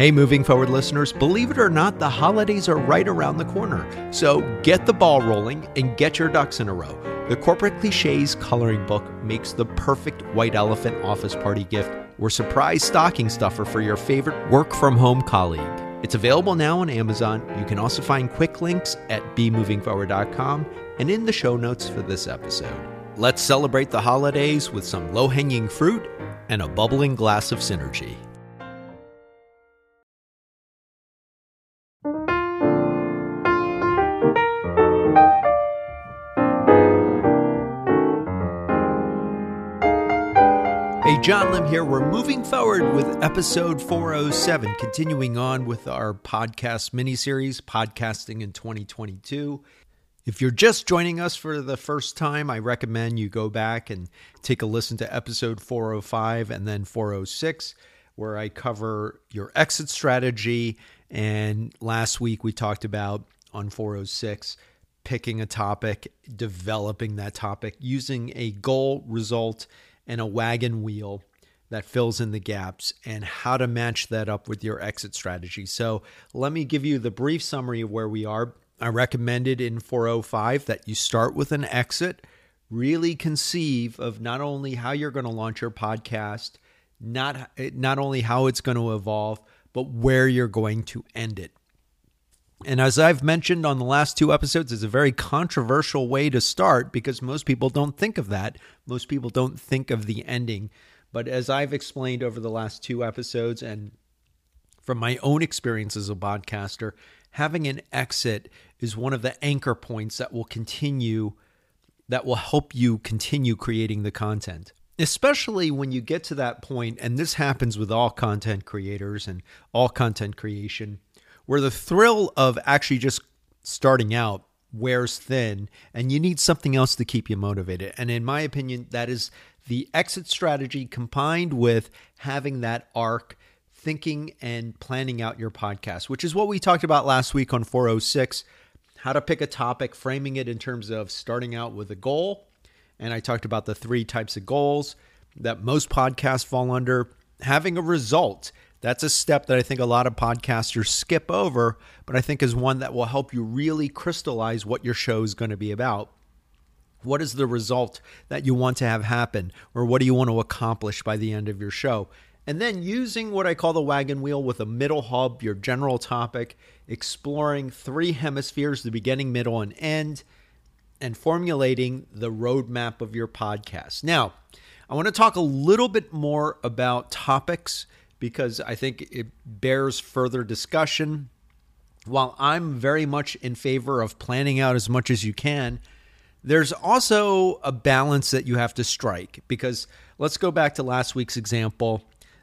Hey, moving forward listeners, believe it or not, the holidays are right around the corner. So get the ball rolling and get your ducks in a row. The Corporate Cliches coloring book makes the perfect white elephant office party gift or surprise stocking stuffer for your favorite work from home colleague. It's available now on Amazon. You can also find quick links at bemovingforward.com and in the show notes for this episode. Let's celebrate the holidays with some low hanging fruit and a bubbling glass of synergy. John Lim here. We're moving forward with episode 407, continuing on with our podcast miniseries, Podcasting in 2022. If you're just joining us for the first time, I recommend you go back and take a listen to episode 405 and then 406, where I cover your exit strategy. And last week we talked about on 406 picking a topic, developing that topic, using a goal, result, and a wagon wheel that fills in the gaps and how to match that up with your exit strategy. So, let me give you the brief summary of where we are. I recommended in 405 that you start with an exit, really conceive of not only how you're going to launch your podcast, not not only how it's going to evolve, but where you're going to end it. And as I've mentioned on the last two episodes, it's a very controversial way to start because most people don't think of that. Most people don't think of the ending. But as I've explained over the last two episodes and from my own experience as a podcaster, having an exit is one of the anchor points that will continue, that will help you continue creating the content. Especially when you get to that point, and this happens with all content creators and all content creation where the thrill of actually just starting out wears thin and you need something else to keep you motivated. And in my opinion, that is the exit strategy combined with having that arc, thinking and planning out your podcast, which is what we talked about last week on 406 how to pick a topic, framing it in terms of starting out with a goal. And I talked about the three types of goals that most podcasts fall under, having a result that's a step that I think a lot of podcasters skip over, but I think is one that will help you really crystallize what your show is going to be about. What is the result that you want to have happen, or what do you want to accomplish by the end of your show? And then using what I call the wagon wheel with a middle hub, your general topic, exploring three hemispheres the beginning, middle, and end, and formulating the roadmap of your podcast. Now, I want to talk a little bit more about topics because I think it bears further discussion. While I'm very much in favor of planning out as much as you can, there's also a balance that you have to strike because let's go back to last week's example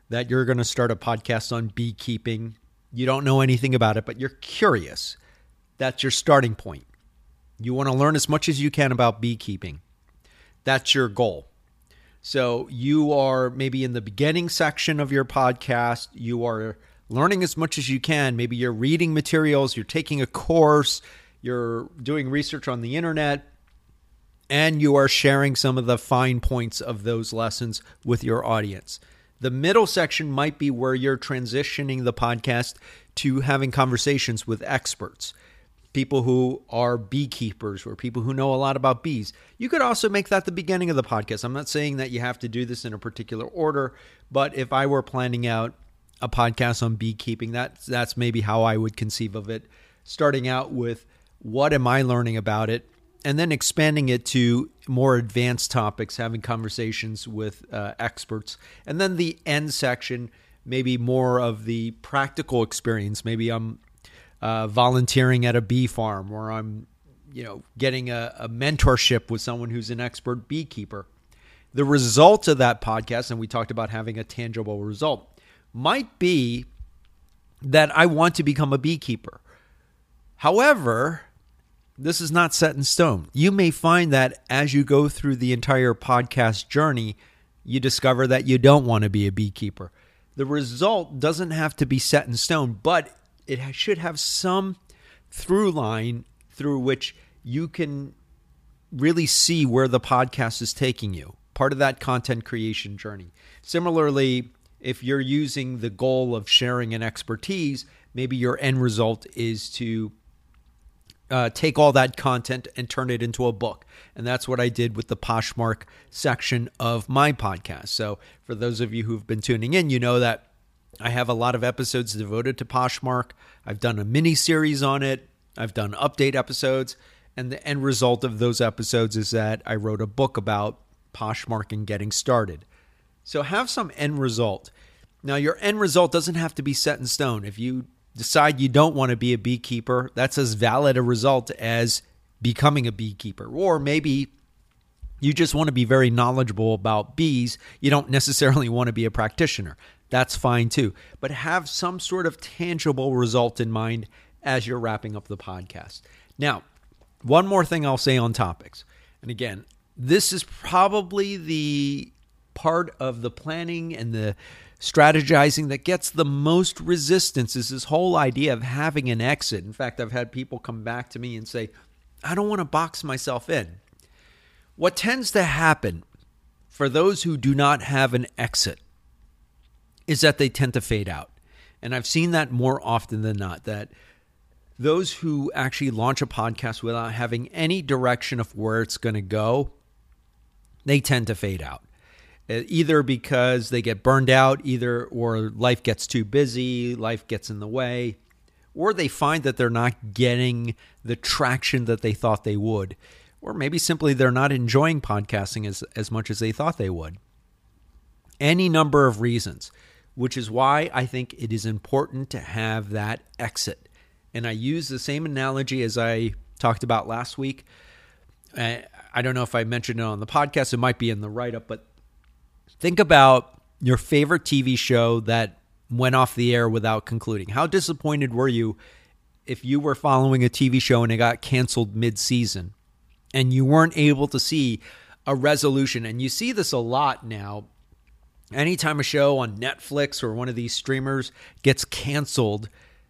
that you're going to start a podcast on beekeeping. You don't know anything about it, but you're curious. That's your starting point. You want to learn as much as you can about beekeeping. That's your goal. So you are maybe in the beginning section of your podcast, you are learning as much as you can. Maybe you're reading materials, you're taking a course, you're doing research on the internet, and you are sharing some of the fine points of those lessons with your audience. The middle section might be where you're transitioning the podcast to having conversations with experts people who are beekeepers or people who know a lot about bees. You could also make that the beginning of the podcast. I'm not saying that you have to do this in a particular order, but if I were planning out a podcast on beekeeping, that's that's maybe how I would conceive of it. Starting out with what am I learning about it, and then expanding it to more advanced topics, having conversations with uh, experts, and then the end section, maybe more of the practical experience. Maybe I'm uh, volunteering at a bee farm or I'm, you know, getting a, a mentorship with someone who's an expert beekeeper. The result of that podcast, and we talked about having a tangible result, might be that I want to become a beekeeper. However, this is not set in stone. You may find that as you go through the entire podcast journey, you discover that you don't want to be a beekeeper. The result doesn't have to be set in stone, but it should have some through line through which you can really see where the podcast is taking you part of that content creation journey similarly if you're using the goal of sharing an expertise, maybe your end result is to uh, take all that content and turn it into a book. And that's what I did with the Poshmark section of my podcast. So, for those of you who've been tuning in, you know that I have a lot of episodes devoted to Poshmark. I've done a mini series on it, I've done update episodes. And the end result of those episodes is that I wrote a book about Poshmark and getting started. So, have some end result. Now, your end result doesn't have to be set in stone. If you decide you don't want to be a beekeeper, that's as valid a result as becoming a beekeeper. Or maybe you just want to be very knowledgeable about bees. You don't necessarily want to be a practitioner. That's fine too. But have some sort of tangible result in mind as you're wrapping up the podcast. Now, one more thing I'll say on topics. And again, this is probably the part of the planning and the strategizing that gets the most resistance is this whole idea of having an exit. In fact, I've had people come back to me and say, I don't want to box myself in. What tends to happen for those who do not have an exit is that they tend to fade out. And I've seen that more often than not that those who actually launch a podcast without having any direction of where it's going to go, they tend to fade out. Uh, either because they get burned out, either or life gets too busy, life gets in the way, or they find that they're not getting the traction that they thought they would, or maybe simply they're not enjoying podcasting as, as much as they thought they would. Any number of reasons, which is why I think it is important to have that exit. And I use the same analogy as I talked about last week. Uh, I don't know if I mentioned it on the podcast, it might be in the write up, but Think about your favorite TV show that went off the air without concluding. How disappointed were you if you were following a TV show and it got canceled mid season and you weren't able to see a resolution? And you see this a lot now. Anytime a show on Netflix or one of these streamers gets canceled,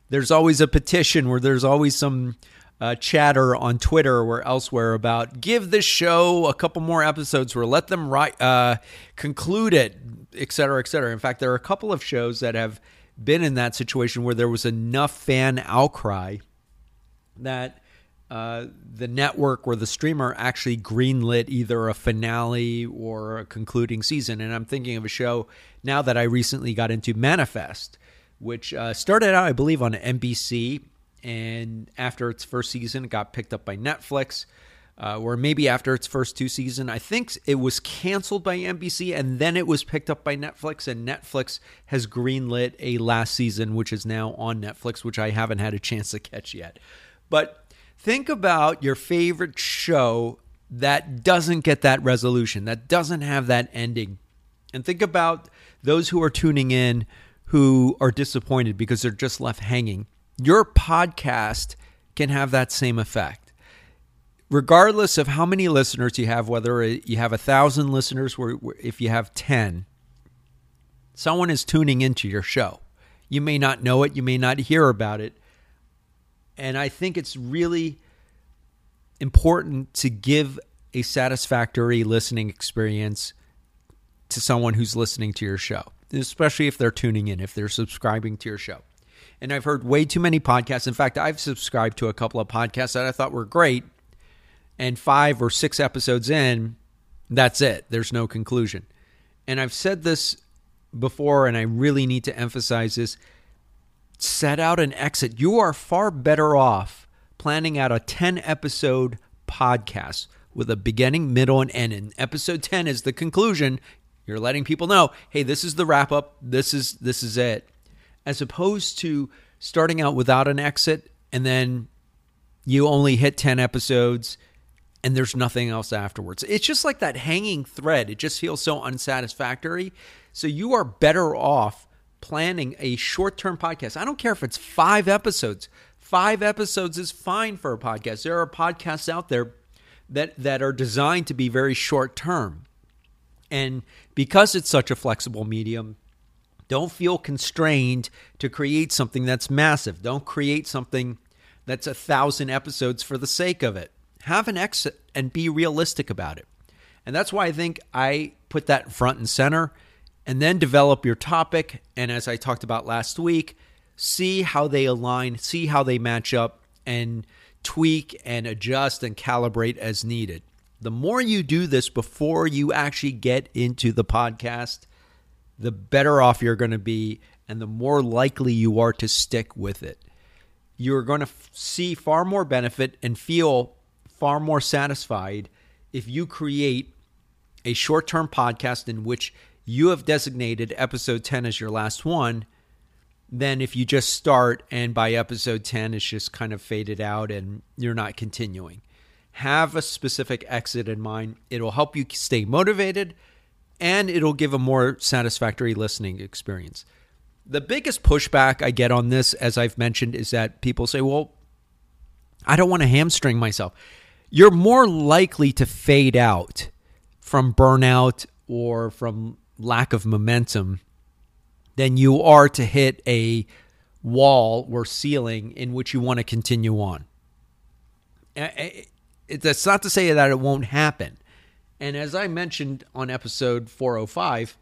there's always a petition where there's always some uh, chatter on Twitter or elsewhere about give this show a couple more episodes or let them write, uh, conclude it, et cetera, et cetera. In fact, there are a couple of shows that have been in that situation where there was enough fan outcry that uh, the network or the streamer actually greenlit either a finale or a concluding season. And I'm thinking of a show now that I recently got into Manifest, which uh, started out, I believe, on NBC and after its first season, it got picked up by Netflix. Uh, or maybe after its first two seasons, I think it was canceled by NBC and then it was picked up by Netflix. And Netflix has greenlit a last season, which is now on Netflix, which I haven't had a chance to catch yet. But think about your favorite show that doesn't get that resolution, that doesn't have that ending. And think about those who are tuning in who are disappointed because they're just left hanging your podcast can have that same effect. Regardless of how many listeners you have, whether you have a thousand listeners or if you have 10, someone is tuning into your show. You may not know it, you may not hear about it. And I think it's really important to give a satisfactory listening experience to someone who's listening to your show, especially if they're tuning in, if they're subscribing to your show and I've heard way too many podcasts. In fact, I've subscribed to a couple of podcasts that I thought were great, and five or six episodes in, that's it. There's no conclusion. And I've said this before, and I really need to emphasize this set out an exit. You are far better off planning out a 10 episode podcast with a beginning, middle, and end. And episode 10 is the conclusion. You're letting people know, hey, this is the wrap up. This is this is it as opposed to starting out without an exit and then you only hit 10 episodes and there's nothing else afterwards. It's just like that hanging thread. It just feels so unsatisfactory. So you are better off planning a short term podcast. I don't care if it's five episodes. Five episodes is fine for a podcast. There are podcasts out there that, that are designed to be very short term. And because it's such a flexible medium, don't feel constrained to create something that's massive. Don't create something that's a thousand episodes for the sake of it. Have an exit and be realistic about it. And that's why I think I put that front and center. And then develop your topic. And as I talked about last week, see how they align, see how they match up, and tweak and adjust and calibrate as needed. The more you do this before you actually get into the podcast, the better off you're going to be and the more likely you are to stick with it. You're going to f- see far more benefit and feel far more satisfied if you create a short term podcast in which you have designated episode 10 as your last one than if you just start and by episode 10 it's just kind of faded out and you're not continuing. Have a specific exit in mind. It'll help you stay motivated and it'll give a more satisfactory listening experience. The biggest pushback I get on this, as I've mentioned, is that people say, well, I don't want to hamstring myself. You're more likely to fade out from burnout or from lack of momentum than you are to hit a wall or ceiling in which you want to continue on. That's not to say that it won't happen. And as I mentioned on episode 405,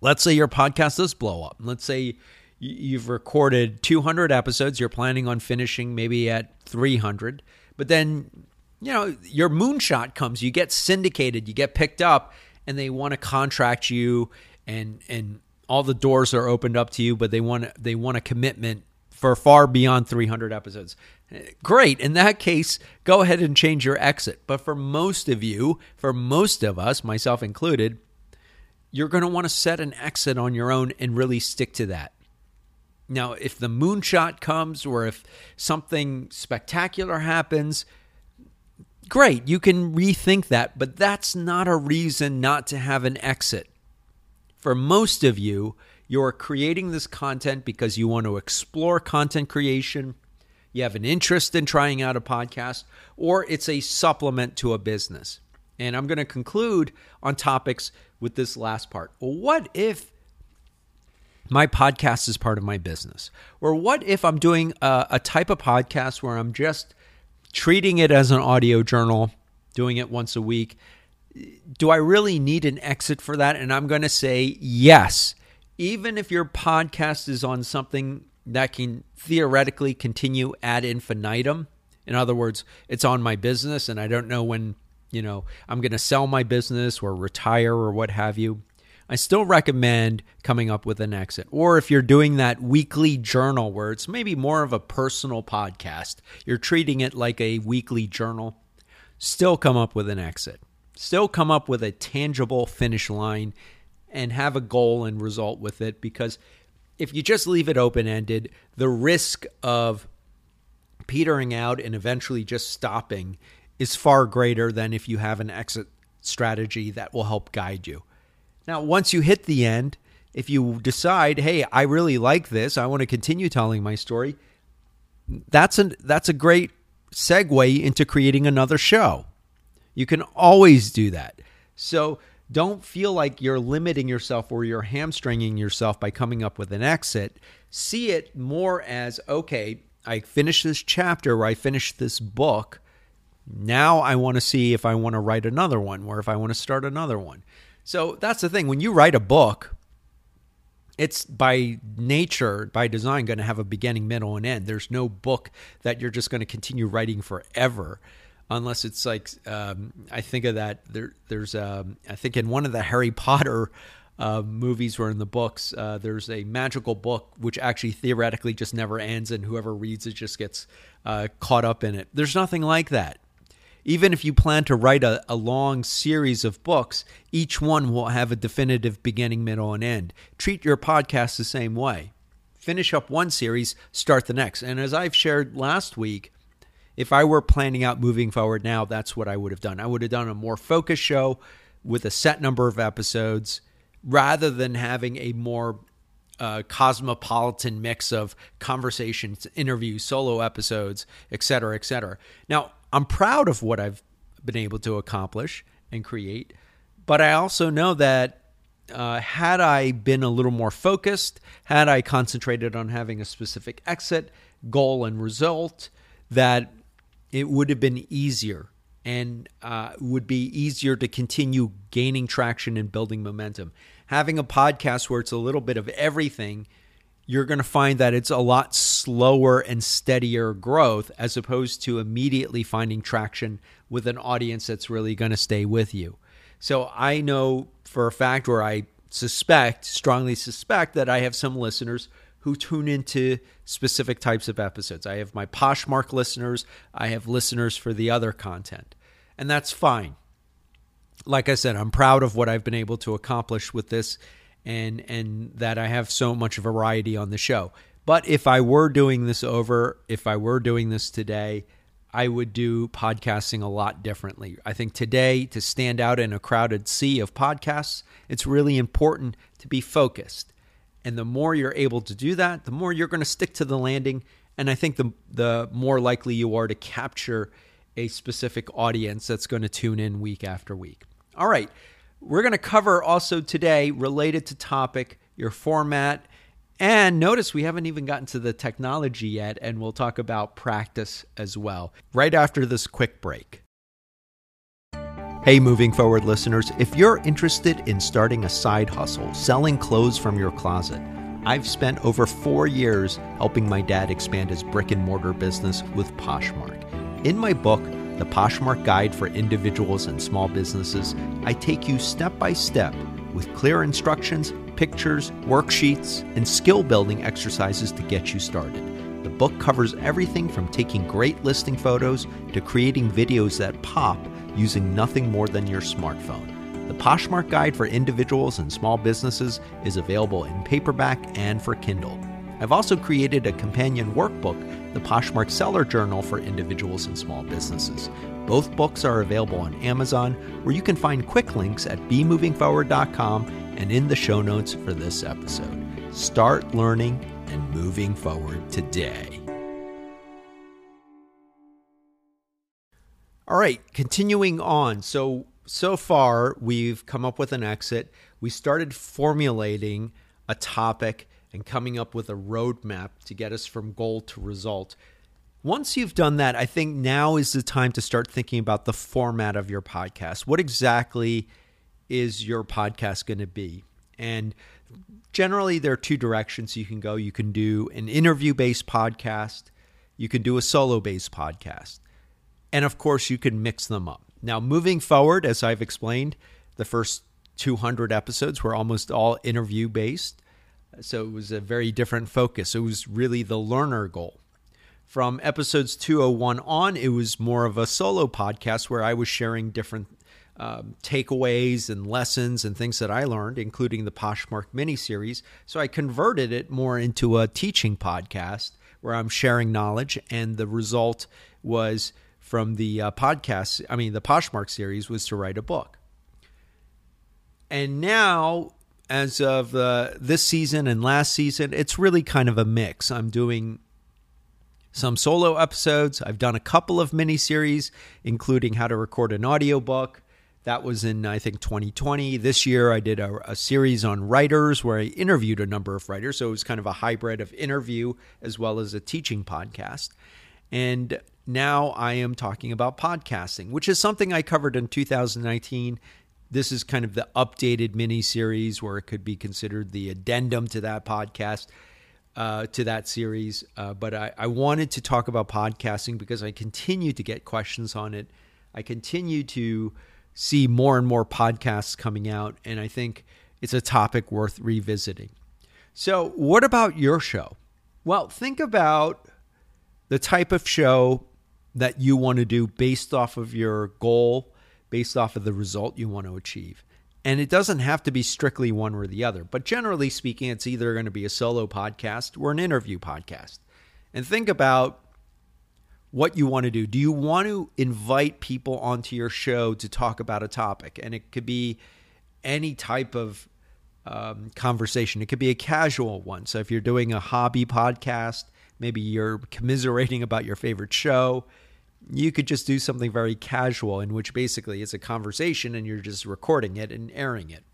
let's say your podcast does blow up. Let's say you've recorded 200 episodes, you're planning on finishing maybe at 300, but then you know, your moonshot comes, you get syndicated, you get picked up and they want to contract you and and all the doors are opened up to you, but they want they want a commitment for far beyond 300 episodes. Great. In that case, go ahead and change your exit. But for most of you, for most of us, myself included, you're going to want to set an exit on your own and really stick to that. Now, if the moonshot comes or if something spectacular happens, great, you can rethink that, but that's not a reason not to have an exit. For most of you, you're creating this content because you want to explore content creation, you have an interest in trying out a podcast, or it's a supplement to a business. And I'm going to conclude on topics with this last part. What if my podcast is part of my business? Or what if I'm doing a, a type of podcast where I'm just treating it as an audio journal, doing it once a week. Do I really need an exit for that? And I'm going to say yes. Even if your podcast is on something that can theoretically continue ad infinitum, in other words, it's on my business and I don't know when, you know, I'm going to sell my business or retire or what have you. I still recommend coming up with an exit. Or if you're doing that weekly journal where it's maybe more of a personal podcast, you're treating it like a weekly journal, still come up with an exit. Still come up with a tangible finish line and have a goal and result with it because if you just leave it open ended, the risk of petering out and eventually just stopping is far greater than if you have an exit strategy that will help guide you. Now, once you hit the end, if you decide, hey, I really like this, I want to continue telling my story, that's a that's a great segue into creating another show. You can always do that. So don't feel like you're limiting yourself or you're hamstringing yourself by coming up with an exit. See it more as okay, I finished this chapter or I finished this book. Now I want to see if I want to write another one or if I want to start another one. So that's the thing. When you write a book, it's by nature, by design, going to have a beginning, middle, and end. There's no book that you're just going to continue writing forever, unless it's like um, I think of that. There, there's um, I think in one of the Harry Potter uh, movies or in the books, uh, there's a magical book which actually theoretically just never ends, and whoever reads it just gets uh, caught up in it. There's nothing like that. Even if you plan to write a, a long series of books, each one will have a definitive beginning, middle, and end. Treat your podcast the same way. Finish up one series, start the next. And as I've shared last week, if I were planning out moving forward now, that's what I would have done. I would have done a more focused show with a set number of episodes rather than having a more uh, cosmopolitan mix of conversations, interviews, solo episodes, et cetera, et cetera. Now, I'm proud of what I've been able to accomplish and create, but I also know that uh, had I been a little more focused, had I concentrated on having a specific exit, goal, and result, that it would have been easier and uh, would be easier to continue gaining traction and building momentum. Having a podcast where it's a little bit of everything, you're going to find that it's a lot slower and steadier growth as opposed to immediately finding traction with an audience that's really going to stay with you. So I know for a fact, or I suspect, strongly suspect, that I have some listeners who tune into specific types of episodes. I have my Poshmark listeners, I have listeners for the other content, and that's fine. Like I said, I'm proud of what I've been able to accomplish with this and and that I have so much variety on the show. But if I were doing this over, if I were doing this today, I would do podcasting a lot differently. I think today, to stand out in a crowded sea of podcasts, it's really important to be focused. And the more you're able to do that, the more you're going to stick to the landing. And I think the, the more likely you are to capture a specific audience that's going to tune in week after week. All right. We're going to cover also today, related to topic, your format. And notice we haven't even gotten to the technology yet, and we'll talk about practice as well right after this quick break. Hey, moving forward listeners, if you're interested in starting a side hustle, selling clothes from your closet, I've spent over four years helping my dad expand his brick and mortar business with Poshmark. In my book, The Poshmark Guide for Individuals and Small Businesses, I take you step by step with clear instructions, pictures, worksheets, and skill building exercises to get you started. The book covers everything from taking great listing photos to creating videos that pop using nothing more than your smartphone. The Poshmark Guide for Individuals and Small Businesses is available in paperback and for Kindle. I've also created a companion workbook, the Poshmark Seller Journal for Individuals and Small Businesses. Both books are available on Amazon, where you can find quick links at bemovingforward.com and in the show notes for this episode. Start learning and moving forward today. All right, continuing on. So, so far, we've come up with an exit. We started formulating a topic and coming up with a roadmap to get us from goal to result. Once you've done that, I think now is the time to start thinking about the format of your podcast. What exactly is your podcast going to be? And generally, there are two directions you can go. You can do an interview based podcast, you can do a solo based podcast. And of course, you can mix them up. Now, moving forward, as I've explained, the first 200 episodes were almost all interview based. So it was a very different focus. It was really the learner goal. From episodes 201 on, it was more of a solo podcast where I was sharing different um, takeaways and lessons and things that I learned, including the Poshmark mini series. So I converted it more into a teaching podcast where I'm sharing knowledge, and the result was from the uh, podcast, I mean, the Poshmark series was to write a book. And now, as of uh, this season and last season, it's really kind of a mix. I'm doing some solo episodes. I've done a couple of mini series, including how to record an audiobook. That was in, I think, 2020. This year, I did a, a, series on writers where I interviewed a number of writers. So it was kind of a hybrid of interview as well as a teaching podcast. And now I am talking about podcasting, which is something I covered in 2019. This is kind of the updated mini series where it could be considered the addendum to that podcast, uh, to that series. Uh, but I, I wanted to talk about podcasting because I continue to get questions on it. I continue to see more and more podcasts coming out, and I think it's a topic worth revisiting. So, what about your show? Well, think about the type of show that you want to do based off of your goal, based off of the result you want to achieve. And it doesn't have to be strictly one or the other, but generally speaking, it's either going to be a solo podcast or an interview podcast. And think about what you want to do. Do you want to invite people onto your show to talk about a topic? And it could be any type of um, conversation, it could be a casual one. So if you're doing a hobby podcast, maybe you're commiserating about your favorite show you could just do something very casual in which basically it's a conversation and you're just recording it and airing it.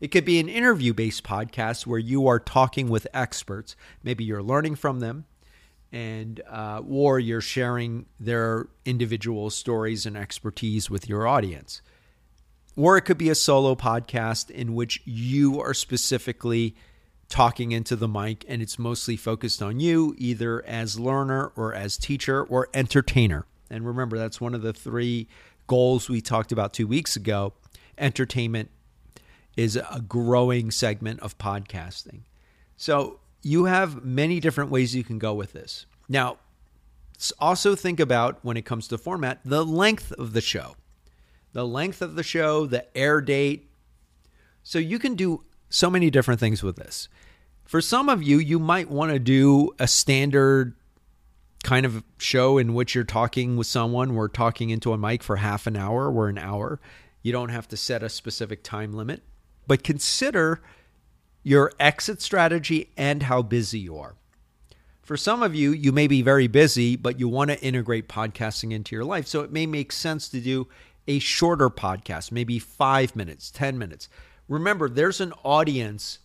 It could be an interview based podcast where you are talking with experts. Maybe you're learning from them and uh, or you're sharing their individual stories and expertise with your audience. Or it could be a solo podcast in which you are specifically talking into the mic and it's mostly focused on you, either as learner or as teacher or entertainer. And remember, that's one of the three goals we talked about two weeks ago. Entertainment is a growing segment of podcasting. So you have many different ways you can go with this. Now, also think about when it comes to format, the length of the show. The length of the show, the air date. So you can do so many different things with this. For some of you, you might want to do a standard kind of show in which you're talking with someone. We're talking into a mic for half an hour, we're an hour. You don't have to set a specific time limit, but consider your exit strategy and how busy you are. For some of you, you may be very busy, but you want to integrate podcasting into your life. So it may make sense to do a shorter podcast, maybe five minutes, 10 minutes. Remember, there's an audience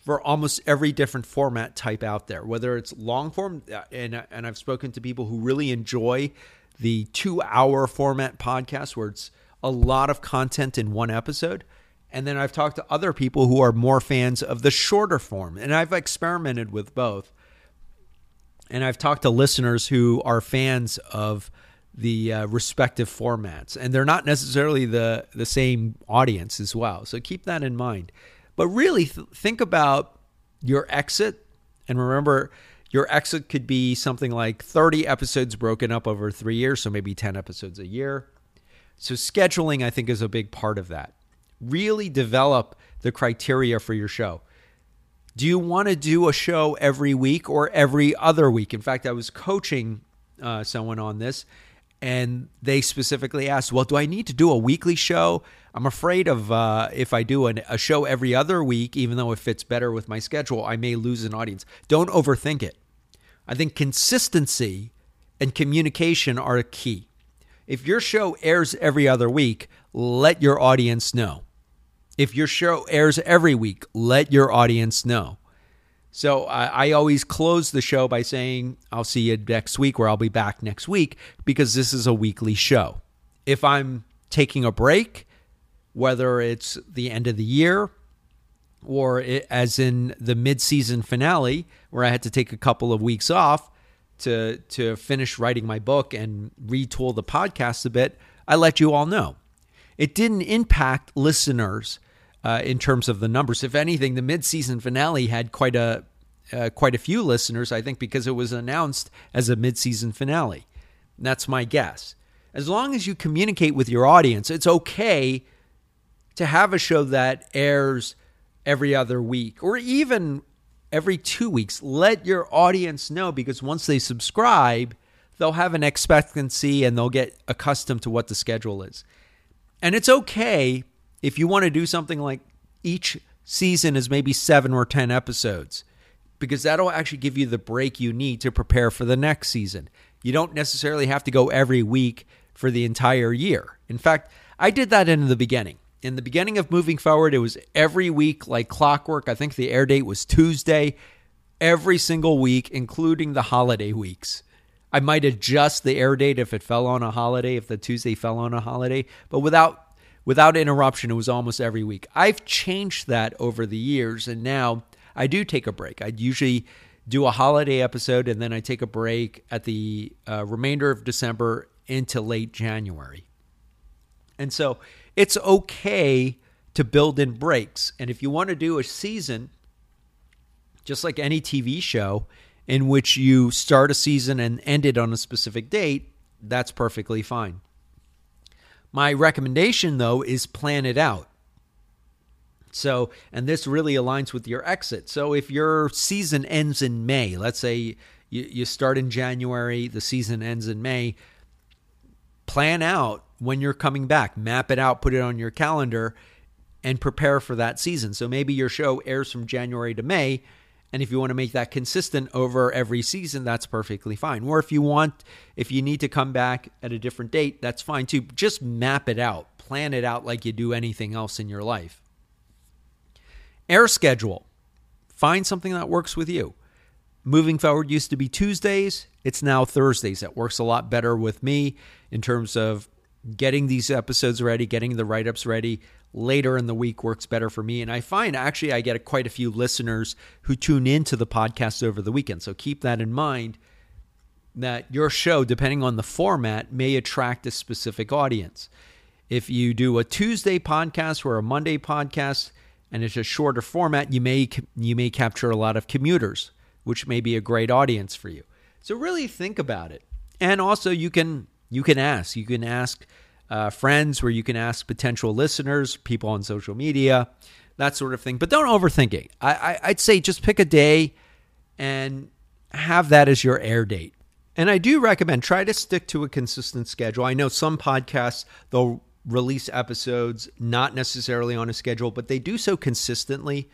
for almost every different format type out there, whether it's long form, uh, and, and I've spoken to people who really enjoy the two hour format podcast where it's a lot of content in one episode. And then I've talked to other people who are more fans of the shorter form. And I've experimented with both. And I've talked to listeners who are fans of the uh, respective formats. And they're not necessarily the, the same audience as well. So keep that in mind. But really th- think about your exit. And remember, your exit could be something like 30 episodes broken up over three years. So maybe 10 episodes a year. So scheduling, I think, is a big part of that really develop the criteria for your show. Do you want to do a show every week or every other week? In fact, I was coaching uh, someone on this, and they specifically asked, Well, do I need to do a weekly show? I'm afraid of uh, if I do an, a show every other week, even though it fits better with my schedule, I may lose an audience. Don't overthink it. I think consistency and communication are a key. If your show airs every other week, let your audience know. If your show airs every week, let your audience know. So I, I, always close the show by saying, I'll see you next week, or I'll be back next week, because this is a weekly show. If I'm taking a break, whether it's the end of the year or it, as in the mid-season finale, where I had to take a couple of weeks off to to finish writing my book and retool the podcast a bit, I let you all know. It didn't impact listeners uh, in terms of the numbers. If anything, the mid-season finale had quite a uh, quite a few listeners. I think because it was announced as a mid-season finale. that's my guess. As long as you communicate with your audience, it's okay to have a show that airs every other week or even every two weeks. Let your audience know because once they subscribe, they'll have an expectancy and they'll get accustomed to what the schedule is. And it's okay if you want to do something like each season is maybe seven or 10 episodes, because that'll actually give you the break you need to prepare for the next season. You don't necessarily have to go every week for the entire year. In fact, I did that in the beginning. In the beginning of moving forward, it was every week like clockwork. I think the air date was Tuesday, every single week, including the holiday weeks. I might adjust the air date if it fell on a holiday, if the Tuesday fell on a holiday, but without without interruption, it was almost every week. I've changed that over the years, and now I do take a break. I'd usually do a holiday episode, and then I take a break at the uh, remainder of December into late January. And so it's okay to build in breaks. And if you want to do a season, just like any TV show, in which you start a season and end it on a specific date, that's perfectly fine. My recommendation, though, is plan it out. So, and this really aligns with your exit. So, if your season ends in May, let's say you, you start in January, the season ends in May, plan out when you're coming back, map it out, put it on your calendar, and prepare for that season. So, maybe your show airs from January to May and if you want to make that consistent over every season, that's perfectly fine. Or if you want, if you need to come back at a different date, that's fine too. Just map it out, plan it out like you do anything else in your life. Air schedule. Find something that works with you. moving forward used to be Tuesdays. It's now Thursdays. That works a lot better with me in terms of getting these episodes ready, getting the write ups ready later in the week works better for me. And I find actually I get quite a few listeners who tune into the podcast over the weekend. So keep that in mind that your show, depending on the format, may attract a specific audience. If you do a Tuesday podcast or a Monday podcast and it's a shorter format, you may you may capture a lot of commuters, which may be a great audience for you. So really think about it. And also you can you can ask. You can ask uh, friends where you can ask potential listeners, people on social media, that sort of thing. But don't overthink it. I, I, I'd say just pick a day and have that as your air date. And I do recommend try to stick to a consistent schedule. I know some podcasts, they'll release episodes not necessarily on a schedule, but they do so consistently.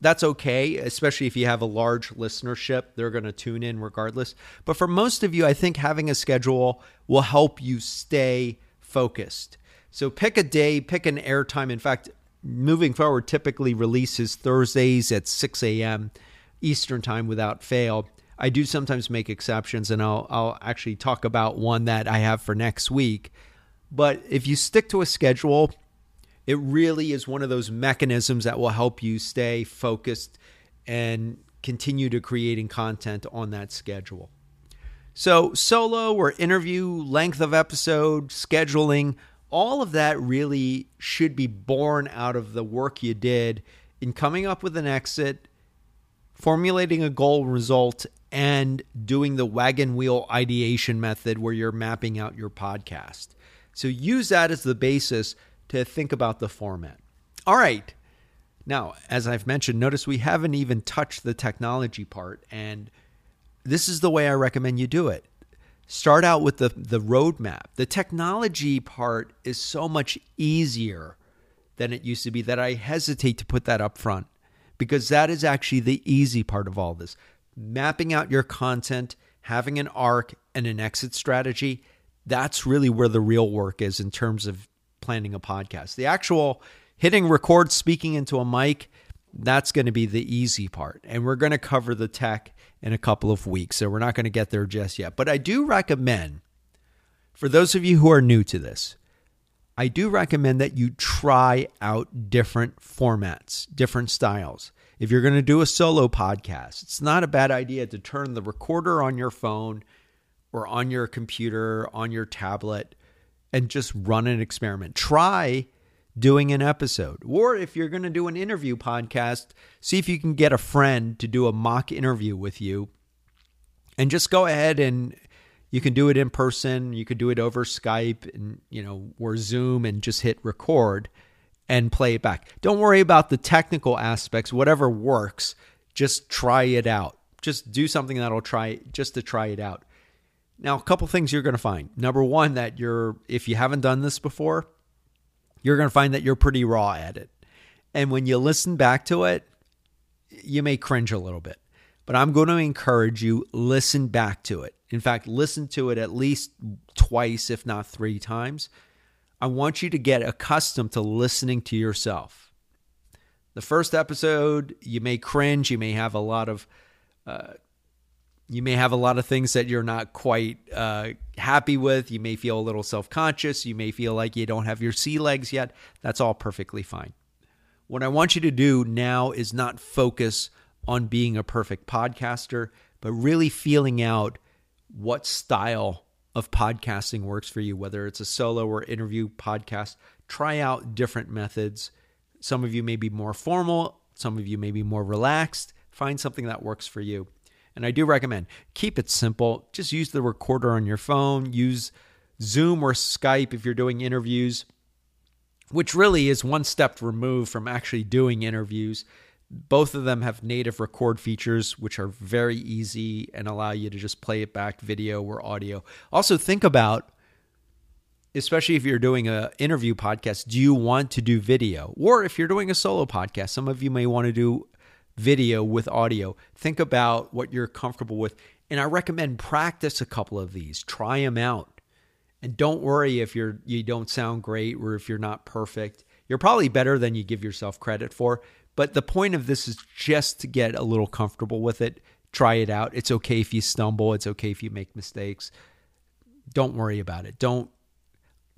That's okay, especially if you have a large listenership. They're going to tune in regardless. But for most of you, I think having a schedule will help you stay focused. So pick a day, pick an airtime. In fact, moving forward, typically releases Thursdays at 6 a.m. Eastern Time without fail. I do sometimes make exceptions, and I'll, I'll actually talk about one that I have for next week but if you stick to a schedule, it really is one of those mechanisms that will help you stay focused and continue to creating content on that schedule. So, solo or interview, length of episode, scheduling, all of that really should be born out of the work you did in coming up with an exit, formulating a goal result, and doing the wagon wheel ideation method where you're mapping out your podcast. So use that as the basis to think about the format. All right. Now, as I've mentioned, notice we haven't even touched the technology part, and this is the way I recommend you do it. Start out with the, the roadmap. The technology part is so much easier than it used to be that I hesitate to put that up front because that is actually the easy part of all this. Mapping out your content, having an arc and an exit strategy, that's really where the real work is in terms of planning a podcast. The actual hitting record, speaking into a mic, that's going to be the easy part. And we're going to cover the tech in a couple of weeks. So we're not going to get there just yet. But I do recommend, for those of you who are new to this, I do recommend that you try out different formats, different styles. If you're going to do a solo podcast, it's not a bad idea to turn the recorder on your phone or on your computer, on your tablet, and just run an experiment. Try doing an episode. Or if you're going to do an interview podcast, see if you can get a friend to do a mock interview with you. And just go ahead and you can do it in person, you could do it over Skype and you know, or Zoom and just hit record and play it back. Don't worry about the technical aspects, whatever works, just try it out. Just do something that'll try just to try it out. Now, a couple things you're going to find. Number one, that you're, if you haven't done this before, you're going to find that you're pretty raw at it. And when you listen back to it, you may cringe a little bit. But I'm going to encourage you listen back to it. In fact, listen to it at least twice, if not three times. I want you to get accustomed to listening to yourself. The first episode, you may cringe, you may have a lot of uh, you may have a lot of things that you're not quite uh, happy with. You may feel a little self conscious. You may feel like you don't have your sea legs yet. That's all perfectly fine. What I want you to do now is not focus on being a perfect podcaster, but really feeling out what style of podcasting works for you, whether it's a solo or interview podcast. Try out different methods. Some of you may be more formal, some of you may be more relaxed. Find something that works for you. And I do recommend keep it simple. Just use the recorder on your phone, use Zoom or Skype if you're doing interviews, which really is one step removed from actually doing interviews. Both of them have native record features, which are very easy and allow you to just play it back video or audio. Also, think about especially if you're doing a interview podcast do you want to do video or if you're doing a solo podcast some of you may want to do video with audio. Think about what you're comfortable with. And I recommend practice a couple of these. Try them out. And don't worry if you're you don't sound great or if you're not perfect. You're probably better than you give yourself credit for. But the point of this is just to get a little comfortable with it. try it out. It's okay if you stumble, it's okay if you make mistakes. Don't worry about it. Don't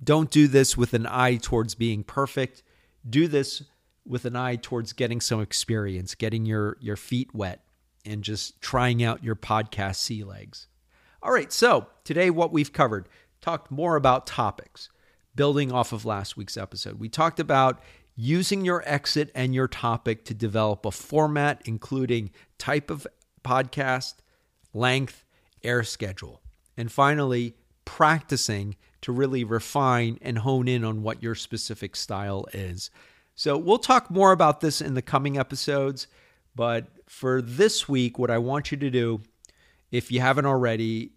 don't do this with an eye towards being perfect. Do this with an eye towards getting some experience, getting your your feet wet and just trying out your podcast sea legs. All right, so today what we've covered talked more about topics building off of last week's episode. We talked about using your exit and your topic to develop a format, including type of podcast, length, air schedule. And finally, practicing to really refine and hone in on what your specific style is. So, we'll talk more about this in the coming episodes. But for this week, what I want you to do, if you haven't already,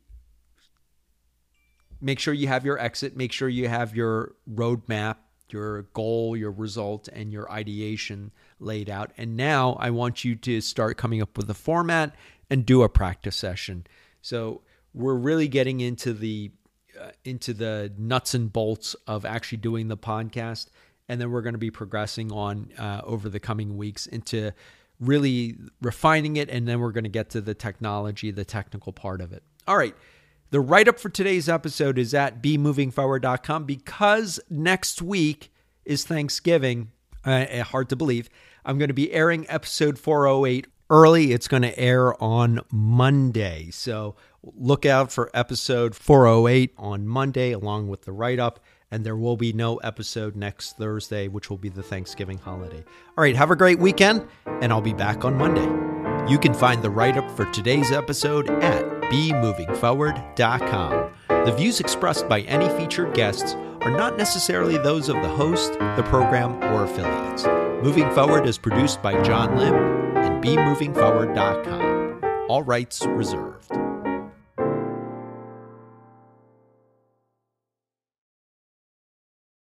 make sure you have your exit, make sure you have your roadmap, your goal, your result, and your ideation laid out. And now I want you to start coming up with a format and do a practice session. So we're really getting into the uh, into the nuts and bolts of actually doing the podcast, and then we're going to be progressing on uh, over the coming weeks into really refining it, and then we're going to get to the technology, the technical part of it. All right. The write up for today's episode is at bemovingforward.com because next week is Thanksgiving. Uh, uh, hard to believe. I'm going to be airing episode 408 early. It's going to air on Monday. So look out for episode 408 on Monday along with the write up. And there will be no episode next Thursday, which will be the Thanksgiving holiday. All right, have a great weekend, and I'll be back on Monday. You can find the write up for today's episode at bemovingforward.com. The views expressed by any featured guests are not necessarily those of the host, the program, or affiliates. Moving Forward is produced by John Lim and bemovingforward.com. All rights reserved.